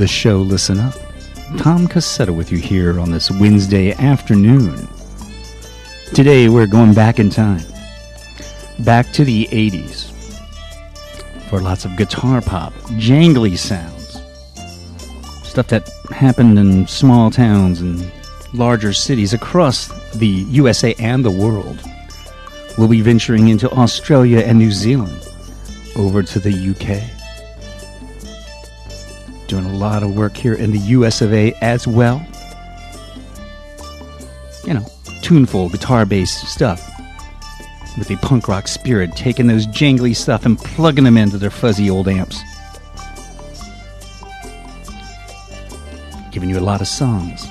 The show Listen Up. Tom Cassetta with you here on this Wednesday afternoon. Today we're going back in time. Back to the 80s. For lots of guitar pop, jangly sounds. Stuff that happened in small towns and larger cities across the USA and the world. We'll be venturing into Australia and New Zealand over to the UK. Doing a lot of work here in the US of A as well. You know, tuneful guitar based stuff with a punk rock spirit, taking those jangly stuff and plugging them into their fuzzy old amps. Giving you a lot of songs.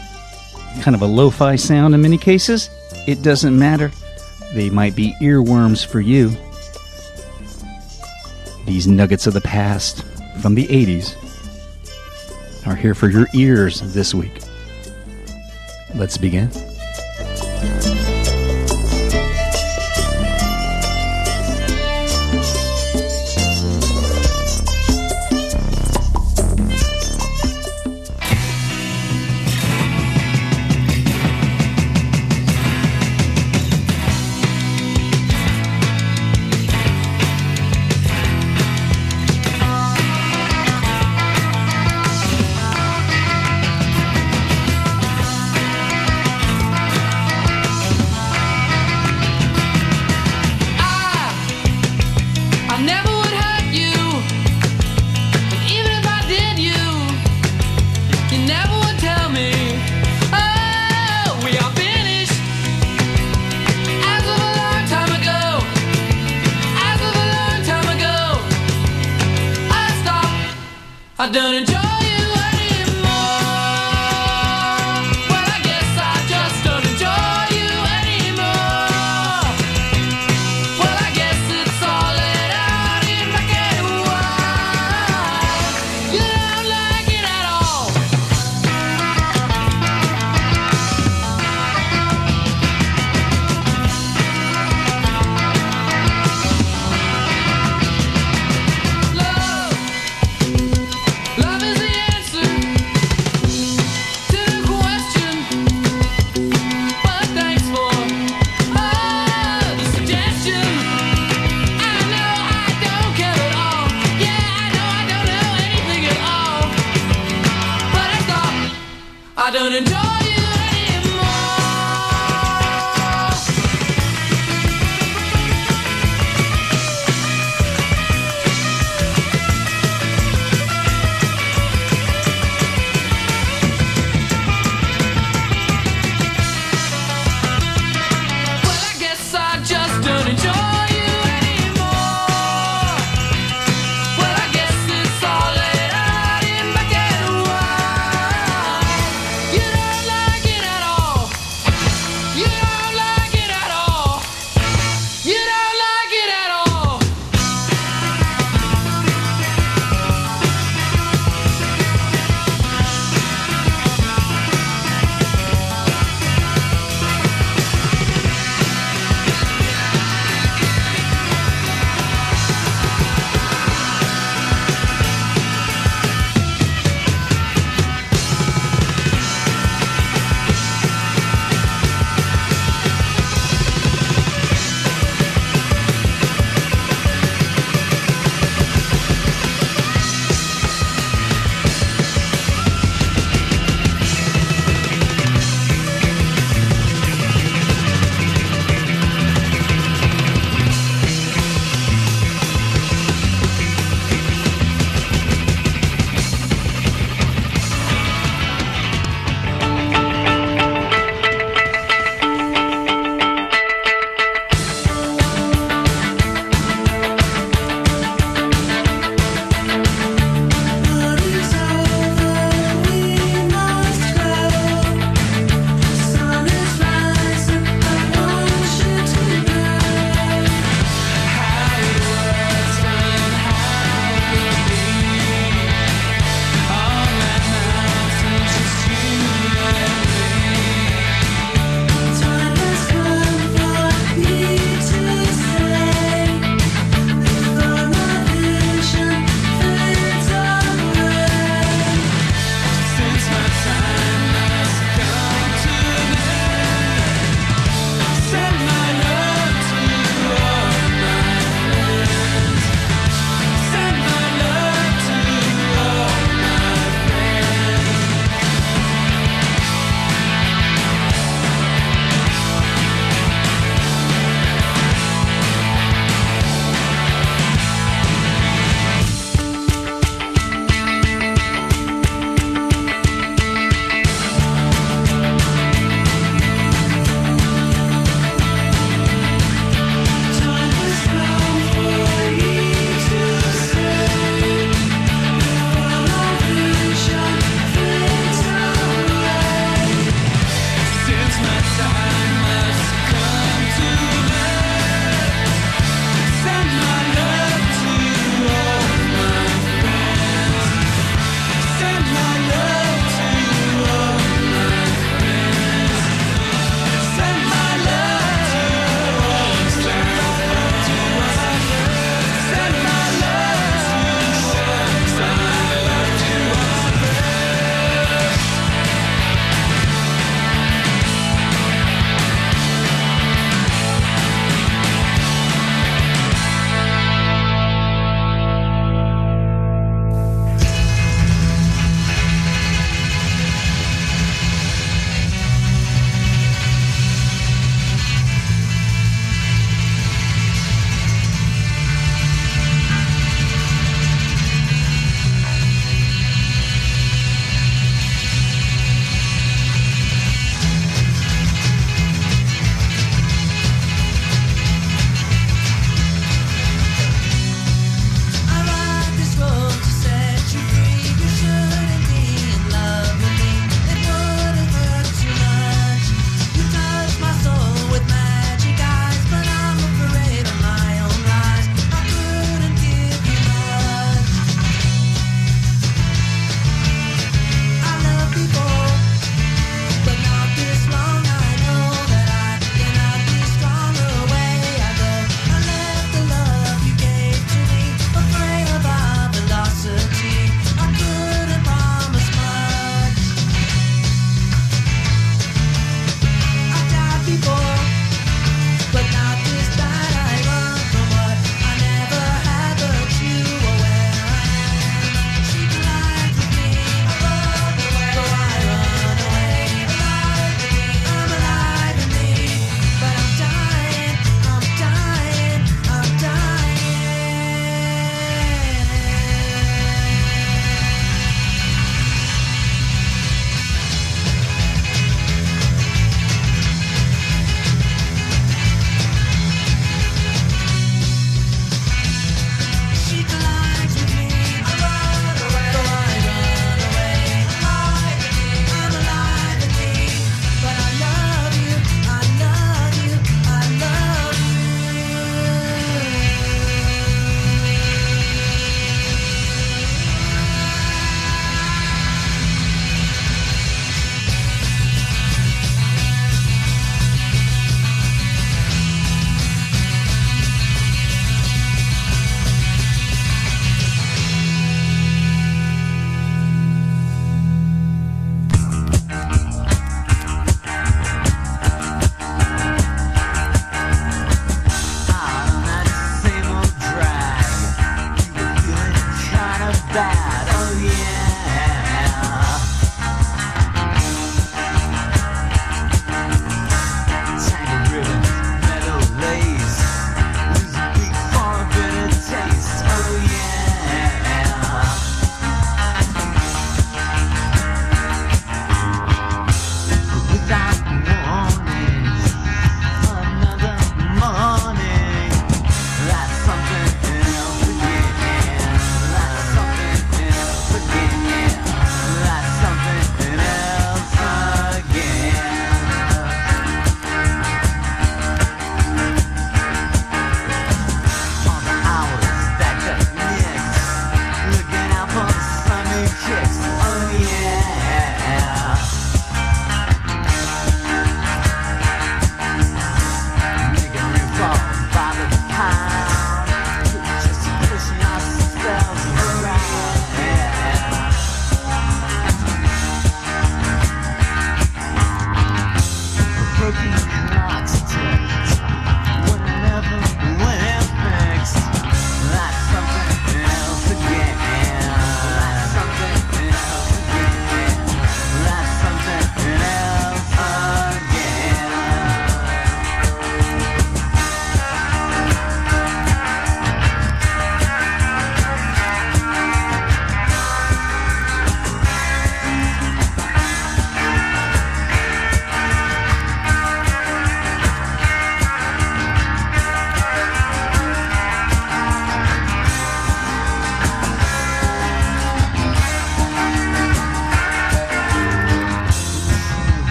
Kind of a lo fi sound in many cases. It doesn't matter. They might be earworms for you. These nuggets of the past from the 80s are here for your ears this week. Let's begin.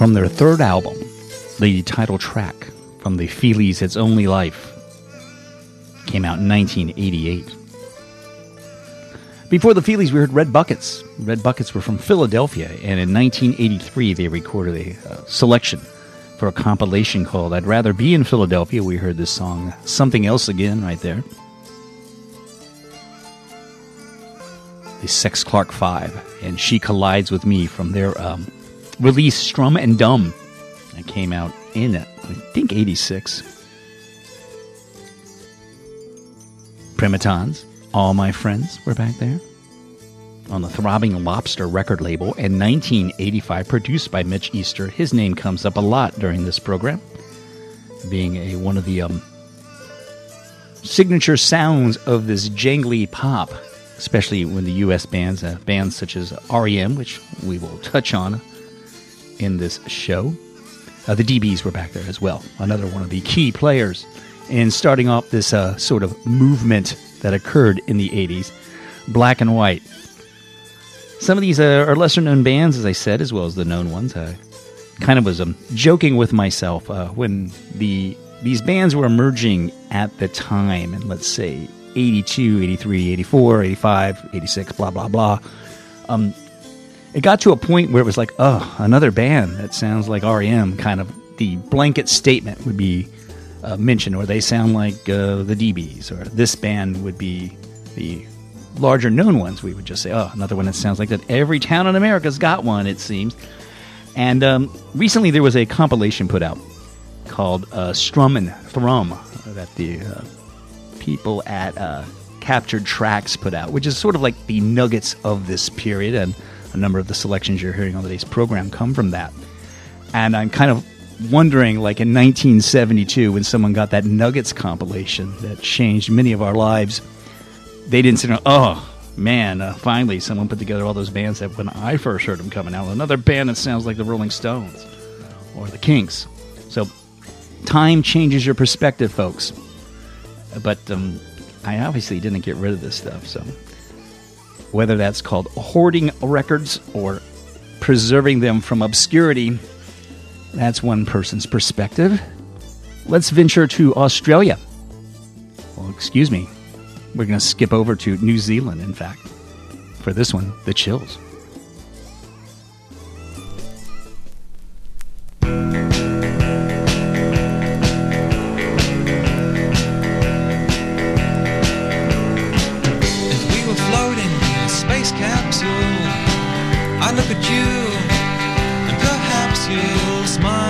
From their third album, the title track from the Feelies' It's Only Life came out in 1988. Before the Feelies, we heard Red Buckets. Red Buckets were from Philadelphia, and in 1983 they recorded a uh, selection for a compilation called I'd Rather Be in Philadelphia. We heard this song, Something Else Again, right there. The Sex Clark Five, and She Collides with Me from their um, release Strum and Drum. That came out in, I think, 86. Primitons, All My Friends were back there on the Throbbing Lobster record label in 1985, produced by Mitch Easter. His name comes up a lot during this program, being a one of the um, signature sounds of this jangly pop, especially when the U.S. bands, uh, bands such as REM, which we will touch on in this show. Uh, the DBs were back there as well, another one of the key players in starting off this uh, sort of movement that occurred in the 80s. Black and white. Some of these uh, are lesser known bands, as I said, as well as the known ones. I kind of was um, joking with myself uh, when the these bands were emerging at the time, and let's say 82, 83, 84, 85, 86, blah, blah, blah. Um, it got to a point where it was like, oh, another band that sounds like REM. Kind of the blanket statement would be uh, mentioned, or they sound like uh, the DBs, or this band would be the larger known ones. We would just say, oh, another one that sounds like that. Every town in America's got one, it seems. And um, recently there was a compilation put out called uh, Strum and Thrum that the uh, people at uh, Captured Tracks put out, which is sort of like the nuggets of this period. And a number of the selections you're hearing on today's program come from that. And I'm kind of wondering, like in 1972, when someone got that Nuggets compilation that changed many of our lives, they didn't say, oh, man, uh, finally someone put together all those bands that when I first heard them coming out, another band that sounds like the Rolling Stones or the Kinks. So time changes your perspective, folks. But um, I obviously didn't get rid of this stuff, so whether that's called hoarding records or preserving them from obscurity, that's one person's perspective. Let's venture to Australia. Well, excuse me. We're going to skip over to New Zealand, in fact, for this one, The Chills. I'd look at you, and perhaps you'll smile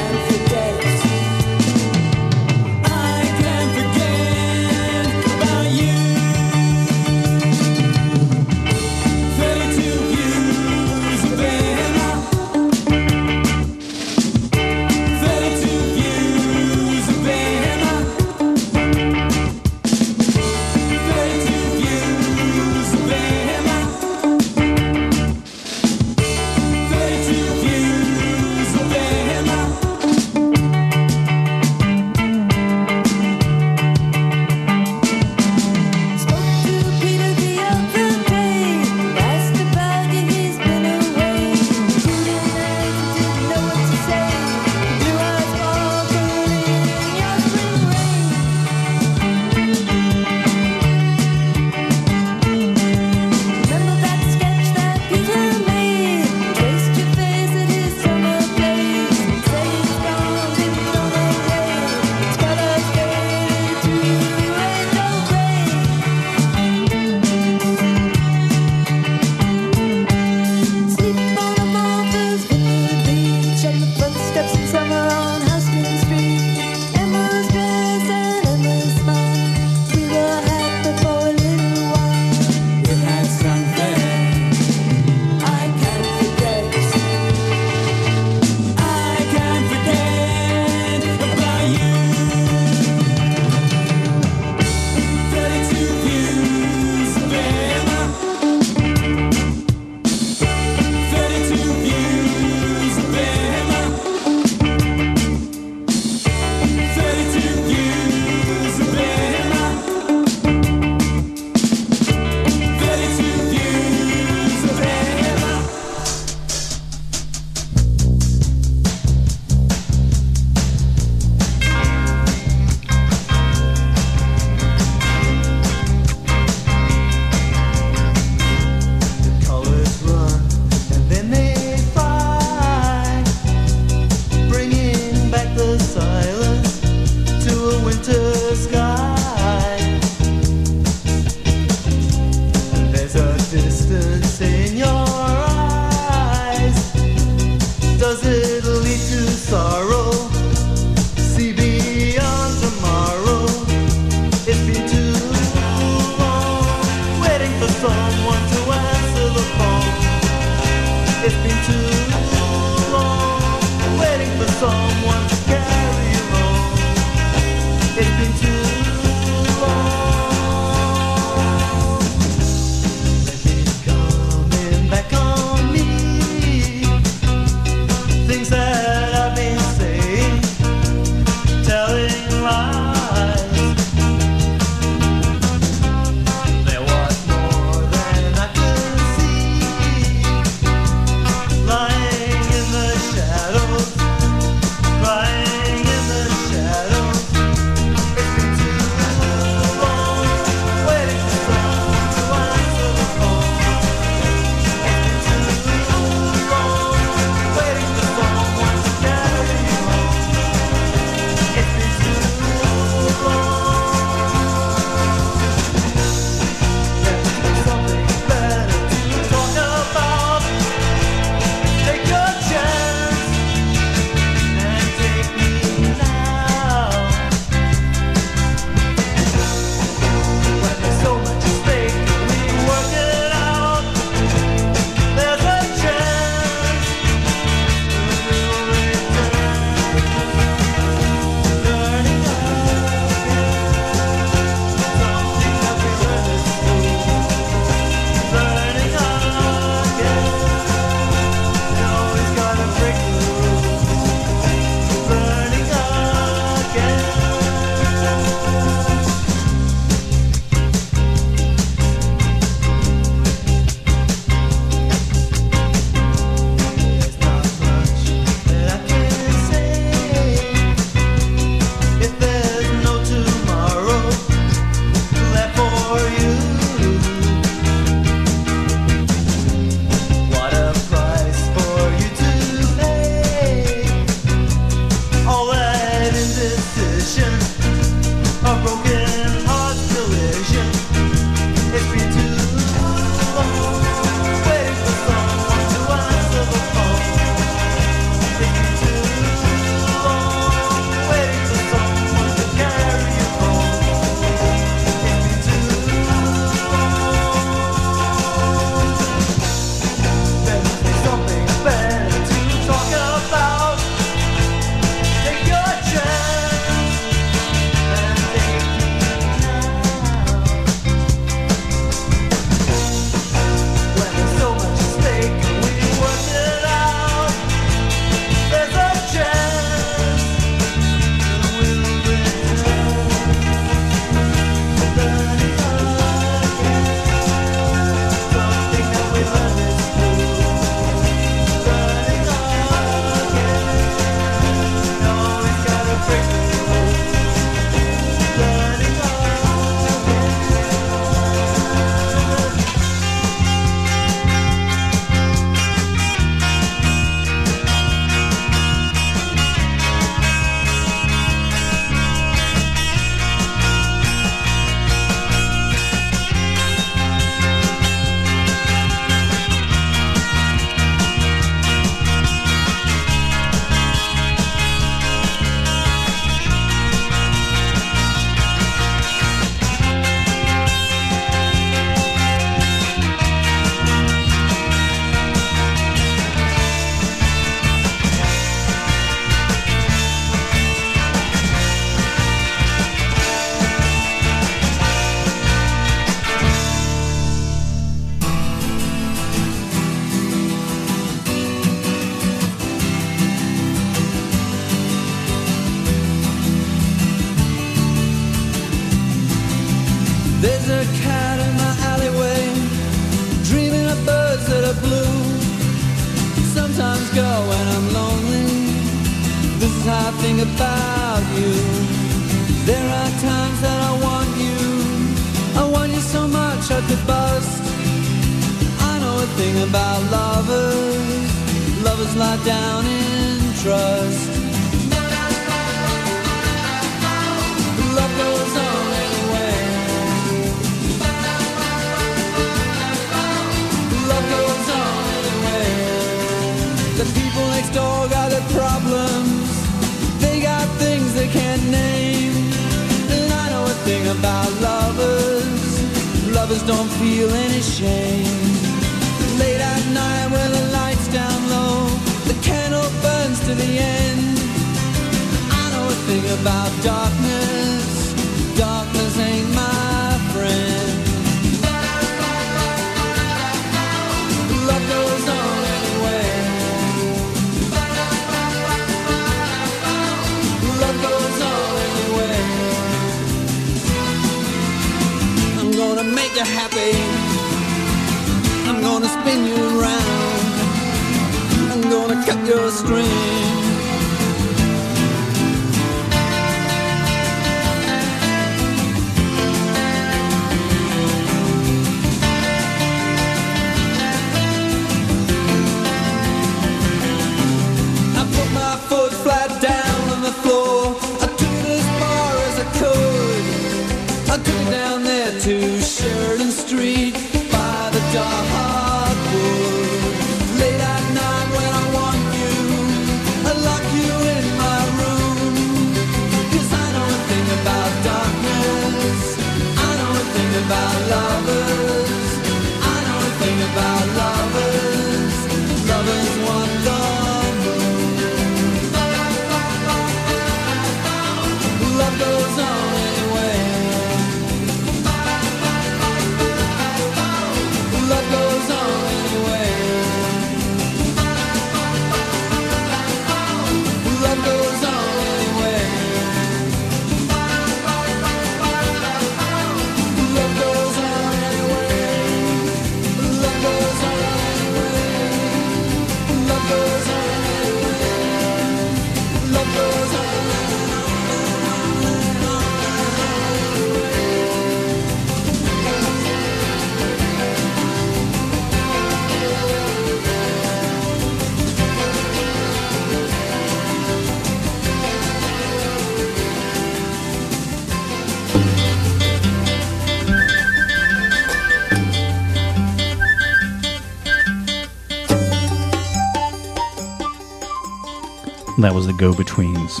That was the Go Betweens.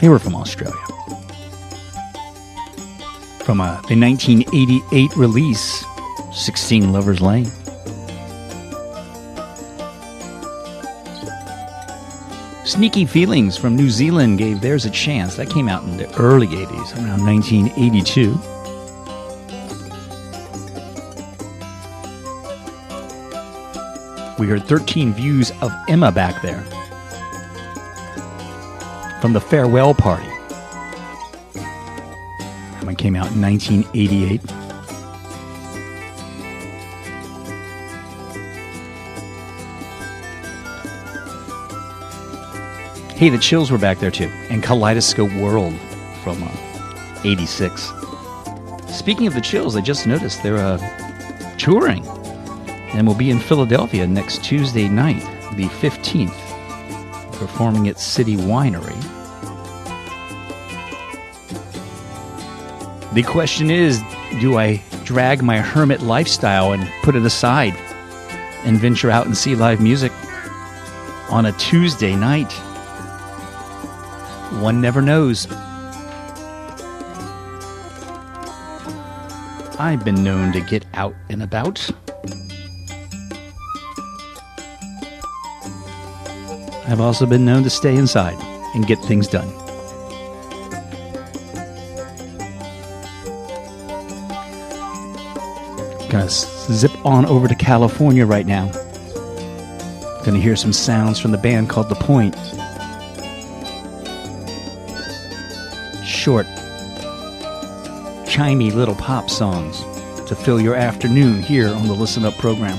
They were from Australia. From uh, the 1988 release, 16 Lovers Lane. Sneaky Feelings from New Zealand gave theirs a chance. That came out in the early 80s, around 1982. We heard 13 views of Emma back there from the Farewell Party. That one came out in 1988. Hey, the Chills were back there too, and Kaleidoscope World from uh, 86. Speaking of the Chills, I just noticed they're uh, touring and will be in Philadelphia next Tuesday night, the 15th performing at City Winery. The question is do I drag my hermit lifestyle and put it aside and venture out and see live music on a Tuesday night? One never knows. I've been known to get out and about. I've also been known to stay inside and get things done. Gonna zip on over to California right now. Gonna hear some sounds from the band called The Point. Short, chimey little pop songs to fill your afternoon here on the Listen Up program.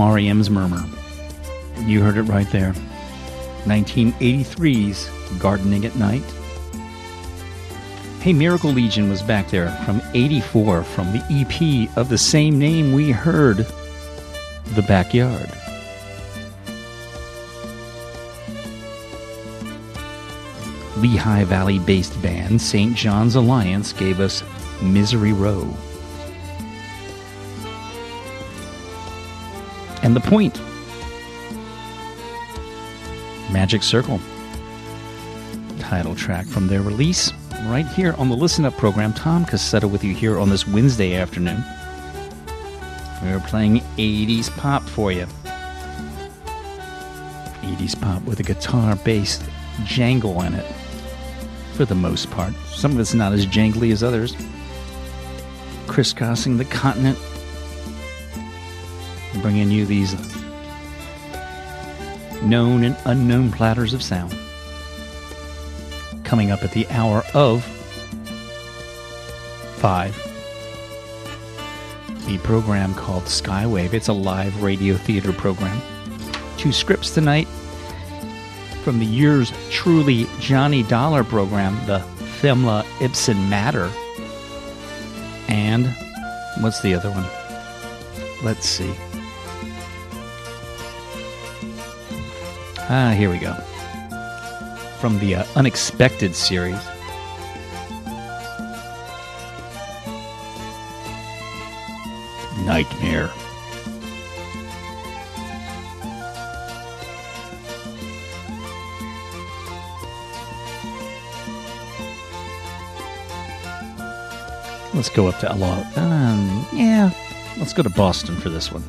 REM's Murmur. You heard it right there. 1983's Gardening at Night. Hey, Miracle Legion was back there from 84 from the EP of the same name we heard, The Backyard. Lehigh Valley based band St. John's Alliance gave us Misery Row. And The Point. Magic Circle. Title track from their release right here on the Listen Up program. Tom Cassetta with you here on this Wednesday afternoon. We are playing 80s pop for you. 80s pop with a guitar based jangle in it for the most part. Some of it's not as jangly as others. Crisscrossing the continent, bringing you these known and unknown platters of sound. Coming up at the hour of 5. The program called Skywave. It's a live radio theater program. Two scripts tonight from the Yours Truly Johnny Dollar program, the Thelma Ibsen Matter. And what's the other one? Let's see. Ah, here we go. From the uh, Unexpected series. Nightmare. Let's go up to a lot. Um, yeah, let's go to Boston for this. One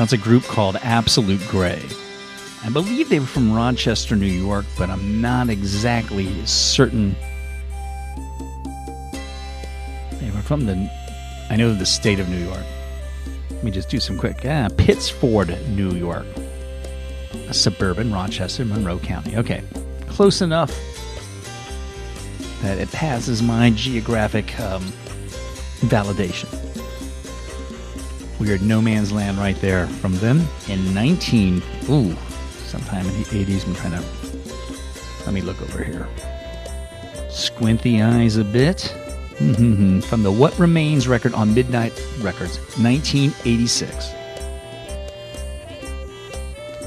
That's a group called Absolute Grey. I believe they were from Rochester, New York, but I'm not exactly certain. They were from the, I know the state of New York. Let me just do some quick. Ah, Pittsford, New York. A suburban Rochester, Monroe County. Okay, close enough that it passes my geographic um, validation. Weird no man's land right there from them in 19 ooh sometime in the 80s i'm trying to let me look over here. Squint the eyes a bit. From the what remains record on midnight records 1986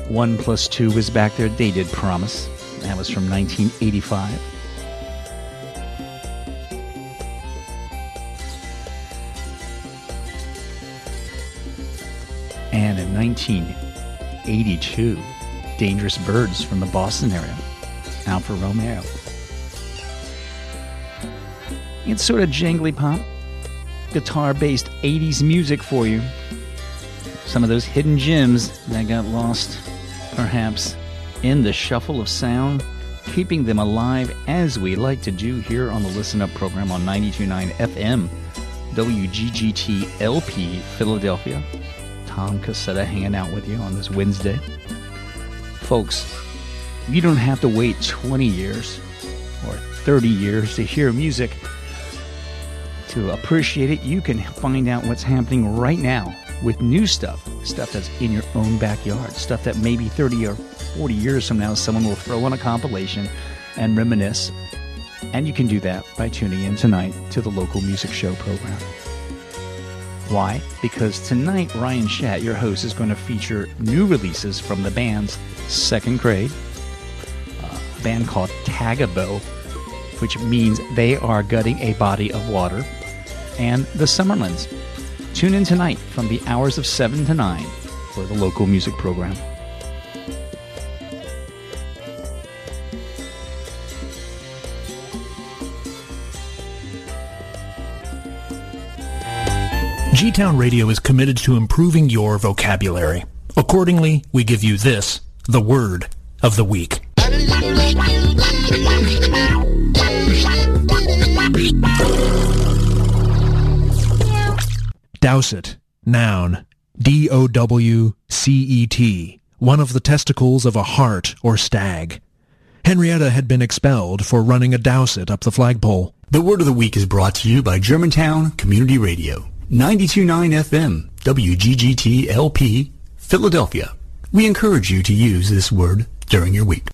one plus two was back there. They did promise. That was from 1985 1982 dangerous birds from the boston area alfa romeo. It's sort of jangly pop guitar based 80s music for you. Some of those hidden gems that got lost perhaps in the shuffle of sound keeping them alive as we like to do here on the listen up program on 929 fm wggt lp philadelphia Tom Cassetta hanging out with you on this Wednesday. Folks, you don't have to wait 20 years or 30 years to hear music to appreciate it. You can find out what's happening right now with new stuff, stuff that's in your own backyard, stuff that maybe 30 or 40 years from now someone will throw on a compilation and reminisce. And you can do that by tuning in tonight to the local music show program. Why? Because tonight, Ryan Shat, your host, is going to feature new releases from the band's second grade, uh, a band called Tagabo, which means they are gutting a body of water, and the Summerlands. Tune in tonight from the hours of 7 to 9 for the local music program. G Town Radio is committed to improving your vocabulary. Accordingly, we give you this, the word of the week. Dowcet, noun, D-O-W-C-E-T, one of the testicles of a hart or stag. Henrietta had been expelled for running a dowcet up the flagpole. The word of the week is brought to you by Germantown Community Radio, 929 FM, WGGT LP, Philadelphia. We encourage you to use this word during your week.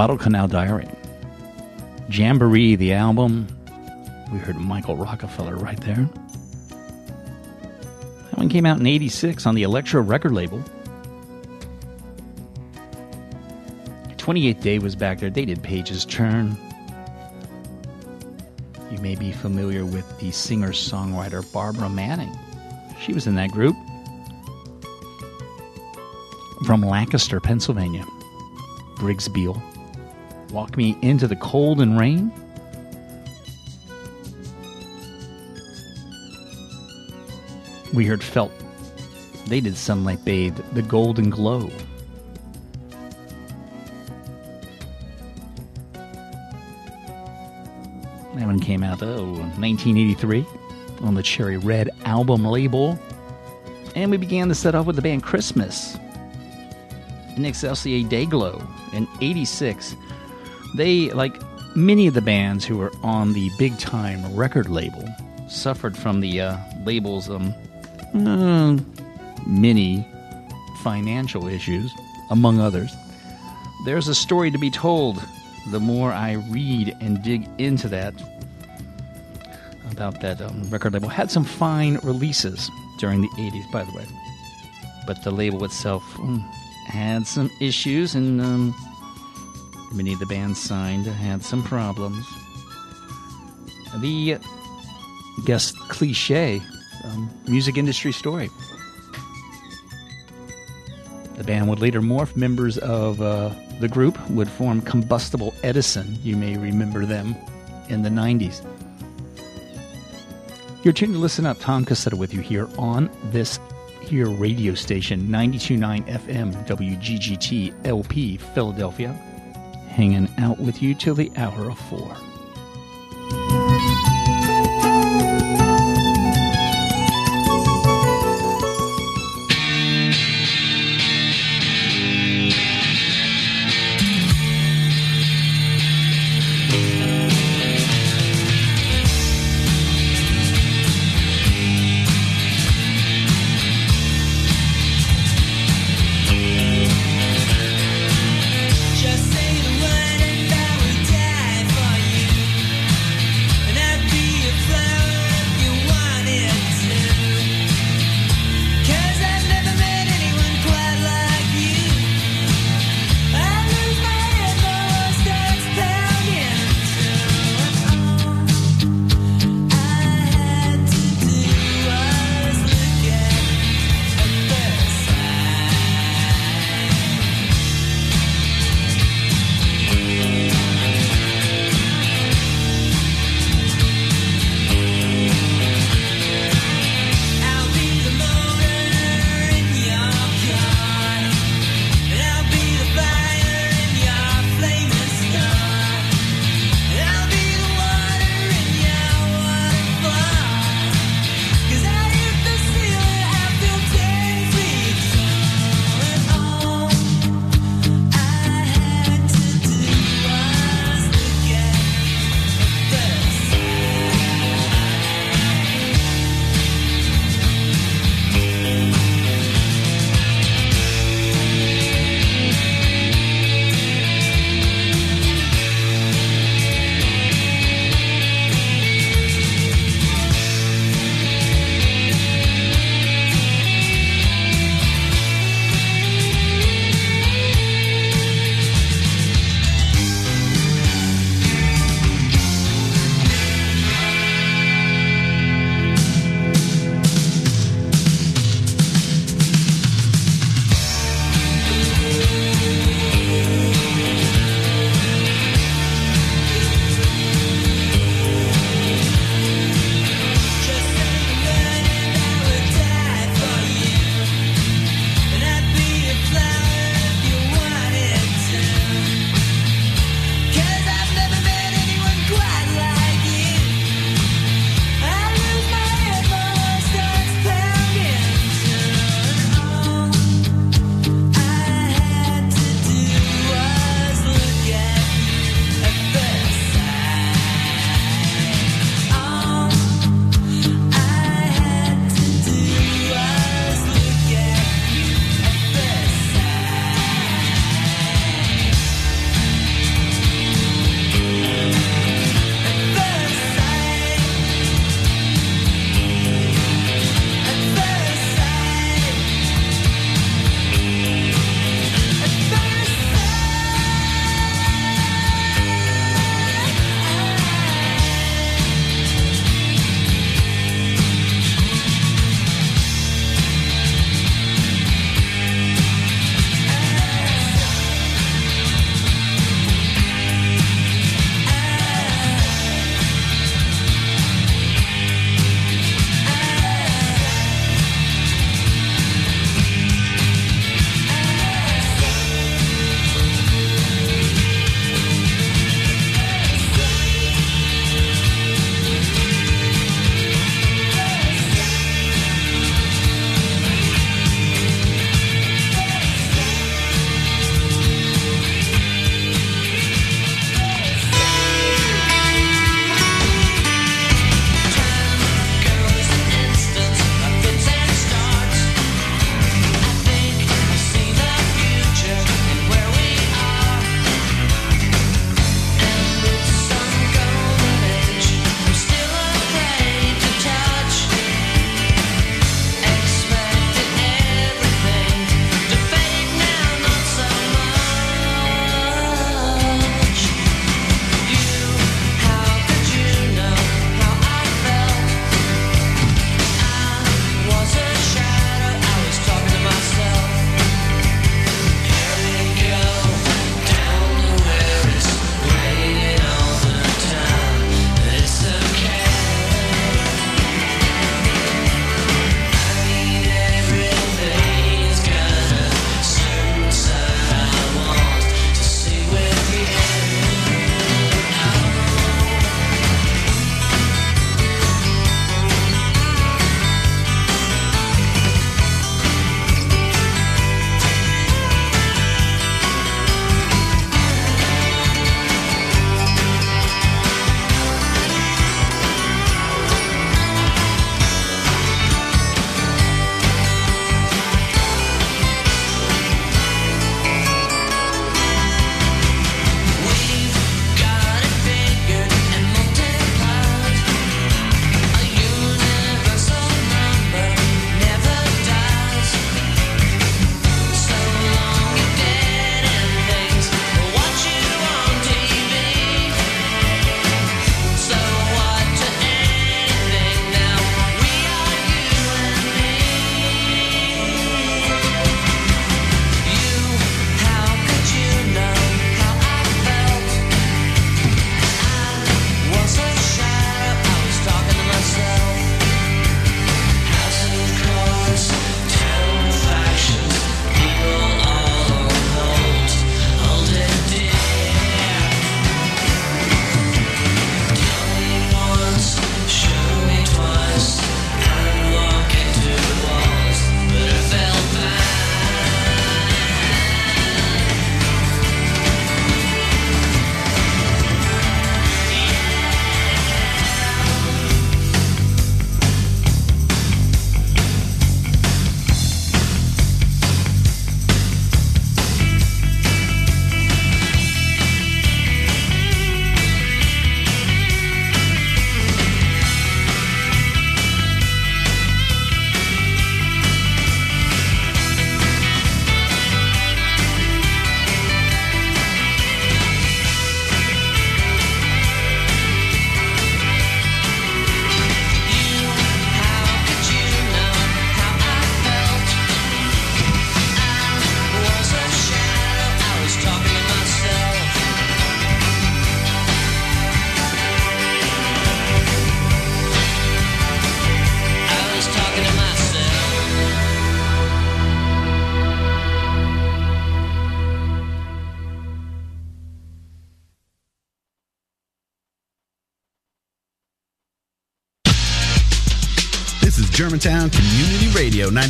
Guadalcanal Diary. Jamboree, the album. We heard Michael Rockefeller right there. That one came out in 86 on the Elektra record label. 28 Day was back there. They did Page's Turn. You may be familiar with the singer songwriter Barbara Manning. She was in that group. From Lancaster, Pennsylvania, Briggs Beal. Walk Me Into the Cold and Rain. We heard Felt. They did Sunlight Bathe, The Golden Glow. That one came out, oh, 1983 on the Cherry Red album label. And we began to set off with the band Christmas in Excelsior Dayglo in 86. They, like many of the bands who were on the big time record label, suffered from the uh, label's um, uh, many financial issues, among others. There's a story to be told the more I read and dig into that about that um, record label. Had some fine releases during the 80s, by the way. But the label itself mm, had some issues, and um, many of the bands signed had some problems. The, I guess, cliche um, music industry story. The band would later morph. Members of uh, the group would form Combustible Edison. You may remember them in the 90s. You're tuned to Listen Up. Tom Cassetta with you here on this here radio station, 92.9 FM, WGGT LP, Philadelphia. Hanging out with you till the hour of four.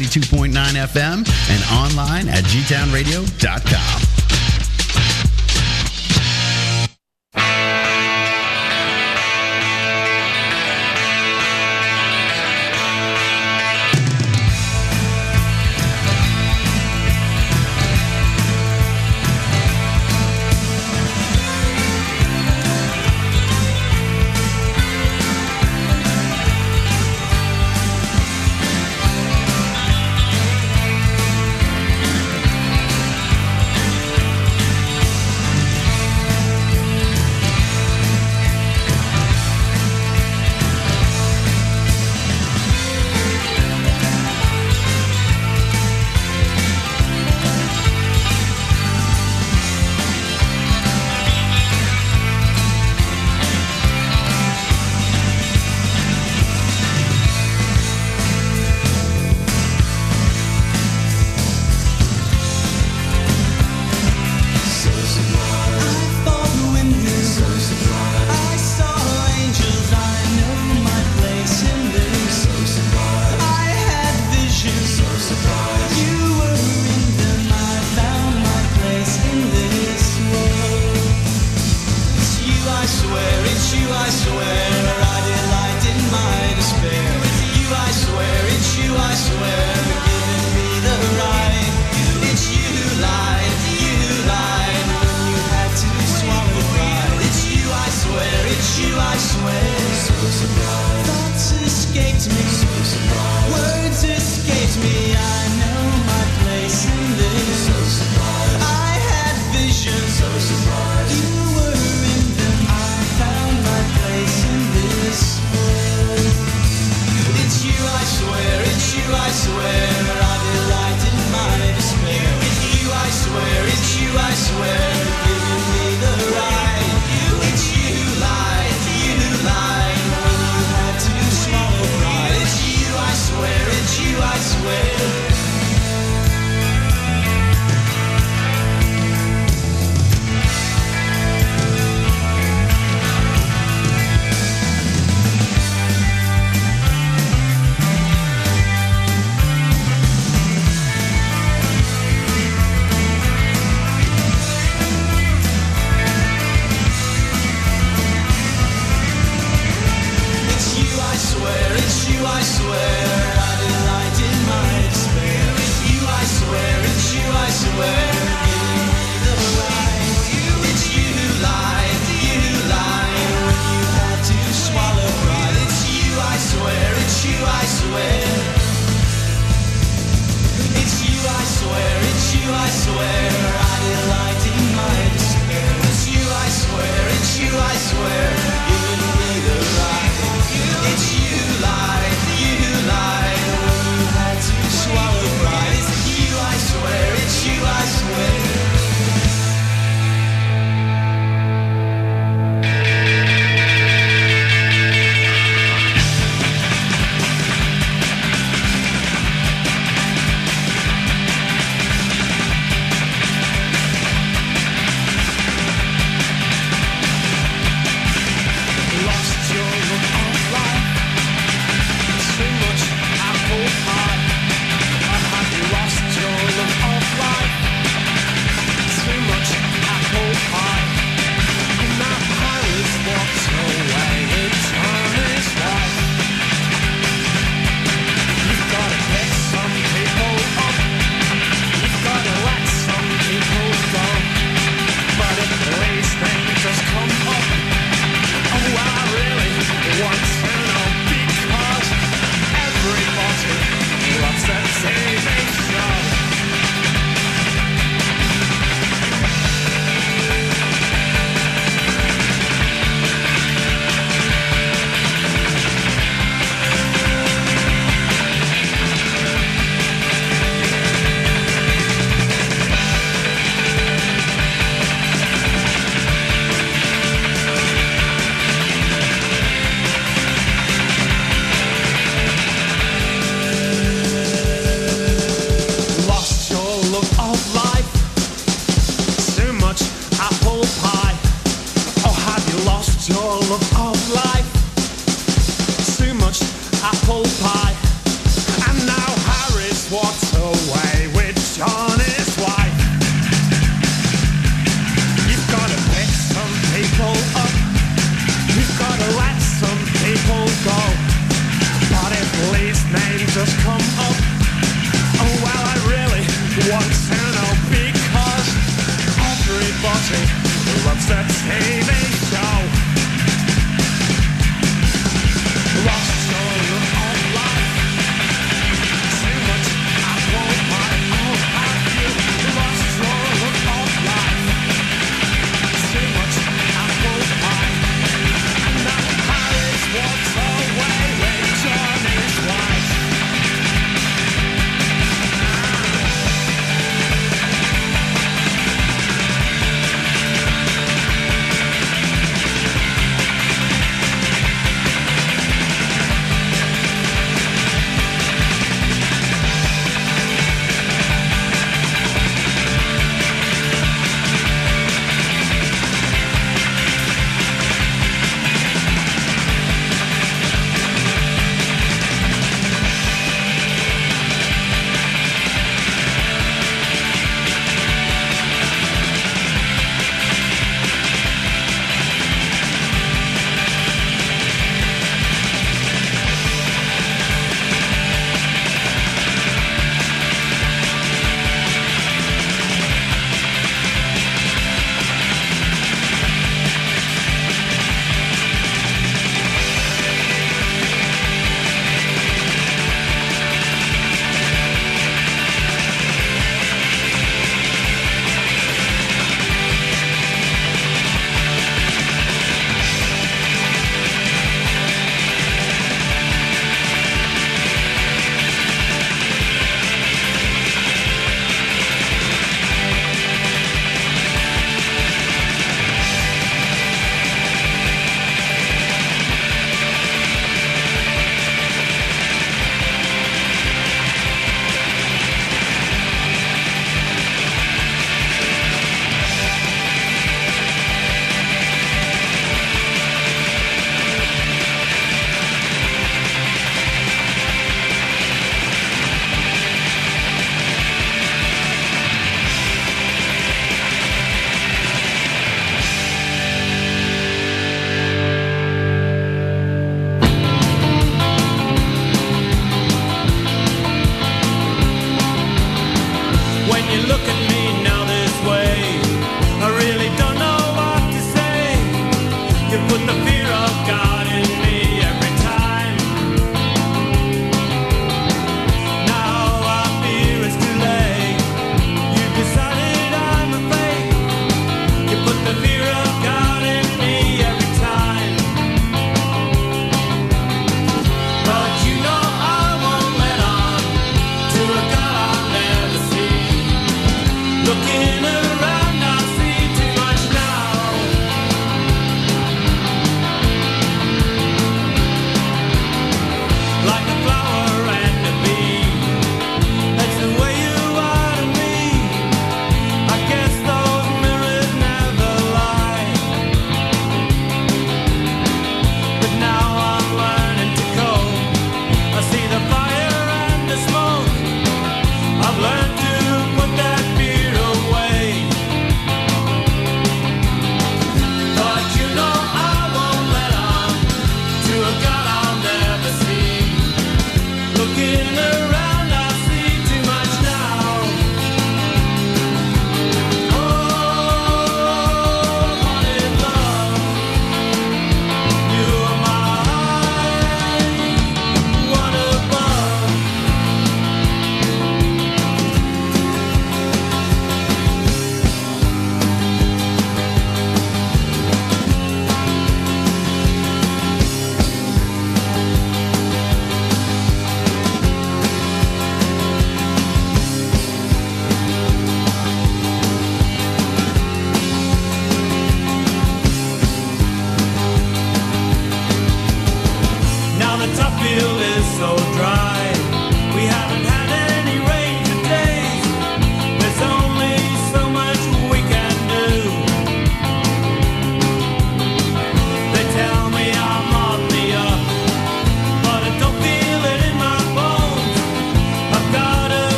92.9 FM and online at gtownradio.com.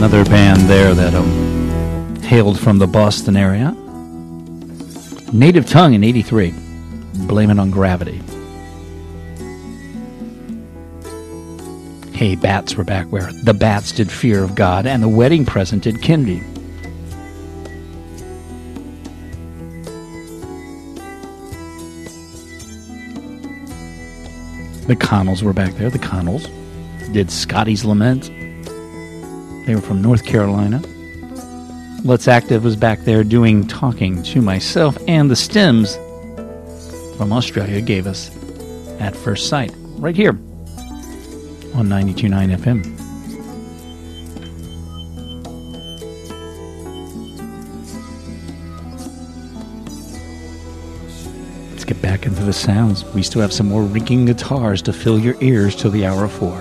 another band there that um, hailed from the Boston area. Native Tongue in 83. Blame it on gravity. Hey, Bats were back where the Bats did Fear of God and the Wedding Present did Kennedy. The Connells were back there. The Connells did Scotty's Lament. They were from North Carolina. Let's Active was back there doing Talking to Myself, and the Stems from Australia gave us At First Sight, right here on 92.9 FM. Let's get back into the sounds. We still have some more rinking guitars to fill your ears till the hour of four.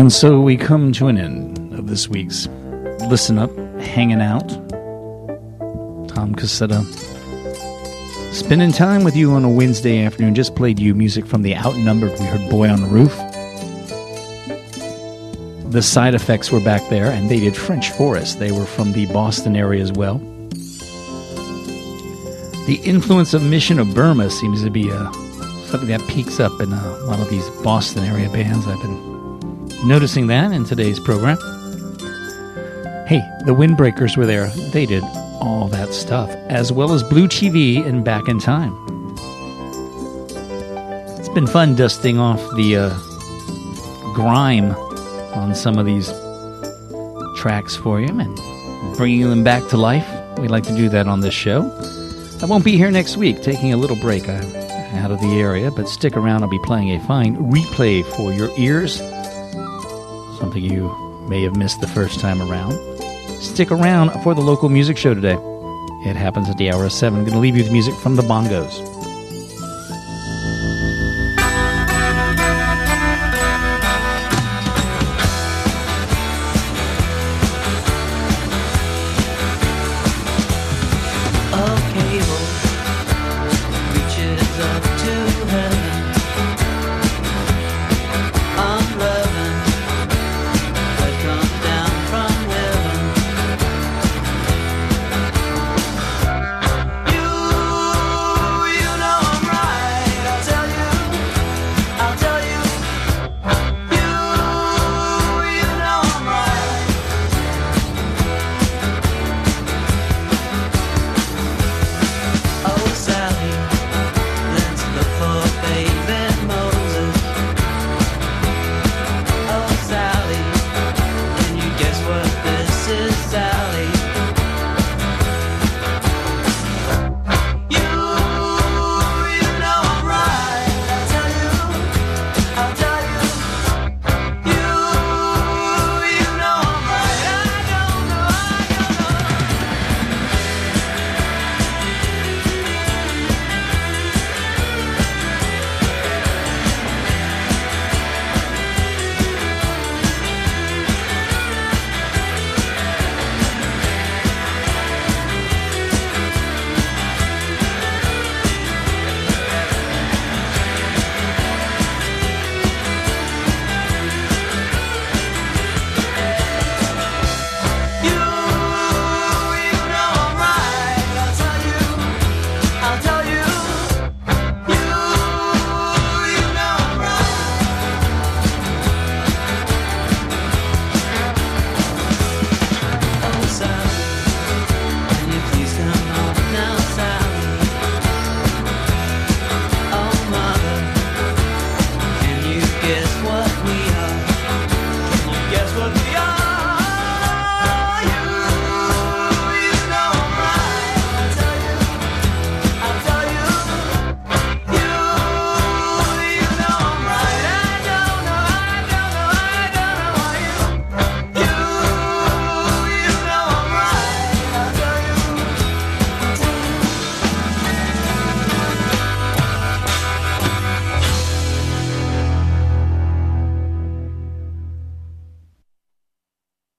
And so we come to an end of this week's Listen Up, Hanging Out. Tom Cassetta. Spending time with you on a Wednesday afternoon. Just played you music from the Outnumbered. We heard Boy on the Roof. The side effects were back there, and they did French Forest. They were from the Boston area as well. The influence of Mission of Burma seems to be uh, something that peaks up in uh, a lot of these Boston area bands. I've been noticing that in today's program. Hey, the Windbreakers were there. They did all that stuff, as well as Blue TV and Back in Time. It's been fun dusting off the uh, grime on some of these tracks for you and bringing them back to life. We like to do that on this show. I won't be here next week, taking a little break out of the area, but stick around. I'll be playing a fine replay for your ears. Something you may have missed the first time around. Stick around for the local music show today. It happens at the hour of 7. I'm going to leave you with music from the Bongos.